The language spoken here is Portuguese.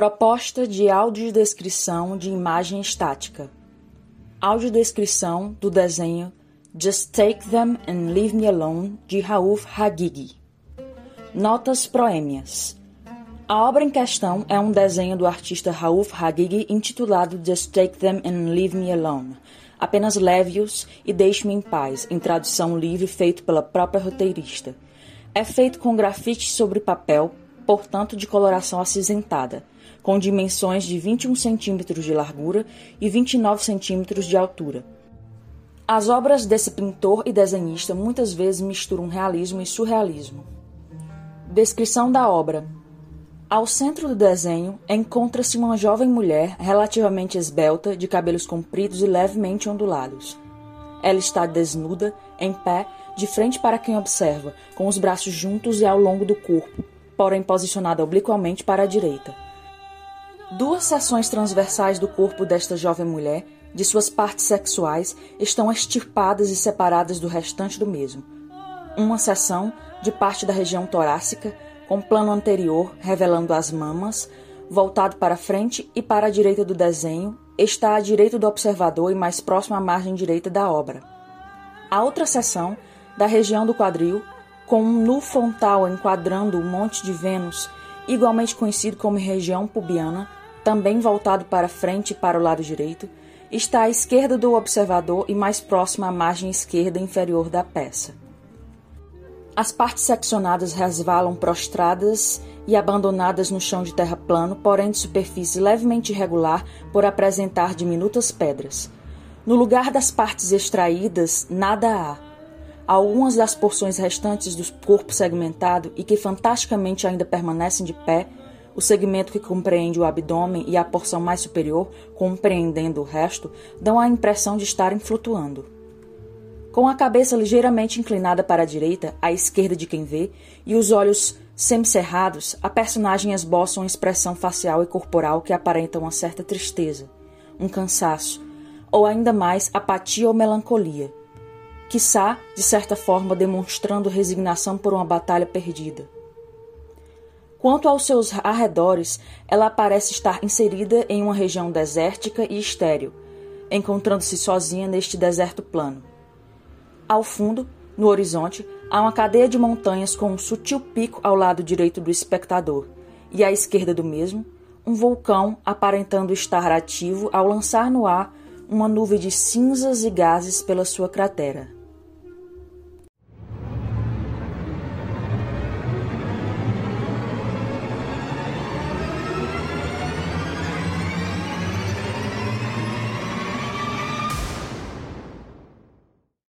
Proposta de audiodescrição de imagem estática. Audiodescrição do desenho Just Take Them and Leave Me Alone de Rauf Hagigi. Notas proêmias. A obra em questão é um desenho do artista Rauf Hagigi intitulado Just Take Them and Leave Me Alone. Apenas leve-os e deixe-me em paz, em tradução livre feito pela própria roteirista. É feito com grafite sobre papel, portanto de coloração acinzentada, com dimensões de 21 centímetros de largura e 29 centímetros de altura. As obras desse pintor e desenhista muitas vezes misturam realismo e surrealismo. Descrição da obra: Ao centro do desenho encontra-se uma jovem mulher relativamente esbelta, de cabelos compridos e levemente ondulados. Ela está desnuda, em pé, de frente para quem observa, com os braços juntos e ao longo do corpo, porém posicionada obliquamente para a direita. Duas seções transversais do corpo desta jovem mulher, de suas partes sexuais, estão extirpadas e separadas do restante do mesmo. Uma seção, de parte da região torácica, com plano anterior revelando as mamas, voltado para frente e para a direita do desenho, está à direita do observador e mais próximo à margem direita da obra. A outra seção, da região do quadril, com um nu frontal enquadrando o Monte de Vênus, igualmente conhecido como região pubiana, também voltado para frente e para o lado direito, está à esquerda do observador e mais próximo à margem esquerda inferior da peça. As partes seccionadas resvalam prostradas e abandonadas no chão de terra plano, porém de superfície levemente irregular por apresentar diminutas pedras. No lugar das partes extraídas, nada há Algumas das porções restantes do corpo segmentado e que fantasticamente ainda permanecem de pé, o segmento que compreende o abdômen e a porção mais superior, compreendendo o resto, dão a impressão de estarem flutuando. Com a cabeça ligeiramente inclinada para a direita, à esquerda de quem vê, e os olhos semicerrados, a personagem esboça uma expressão facial e corporal que aparenta uma certa tristeza, um cansaço, ou ainda mais apatia ou melancolia, quiçá, de certa forma, demonstrando resignação por uma batalha perdida. Quanto aos seus arredores, ela parece estar inserida em uma região desértica e estéril, encontrando-se sozinha neste deserto plano. Ao fundo, no horizonte, há uma cadeia de montanhas com um sutil pico ao lado direito do espectador, e à esquerda do mesmo, um vulcão aparentando estar ativo ao lançar no ar uma nuvem de cinzas e gases pela sua cratera.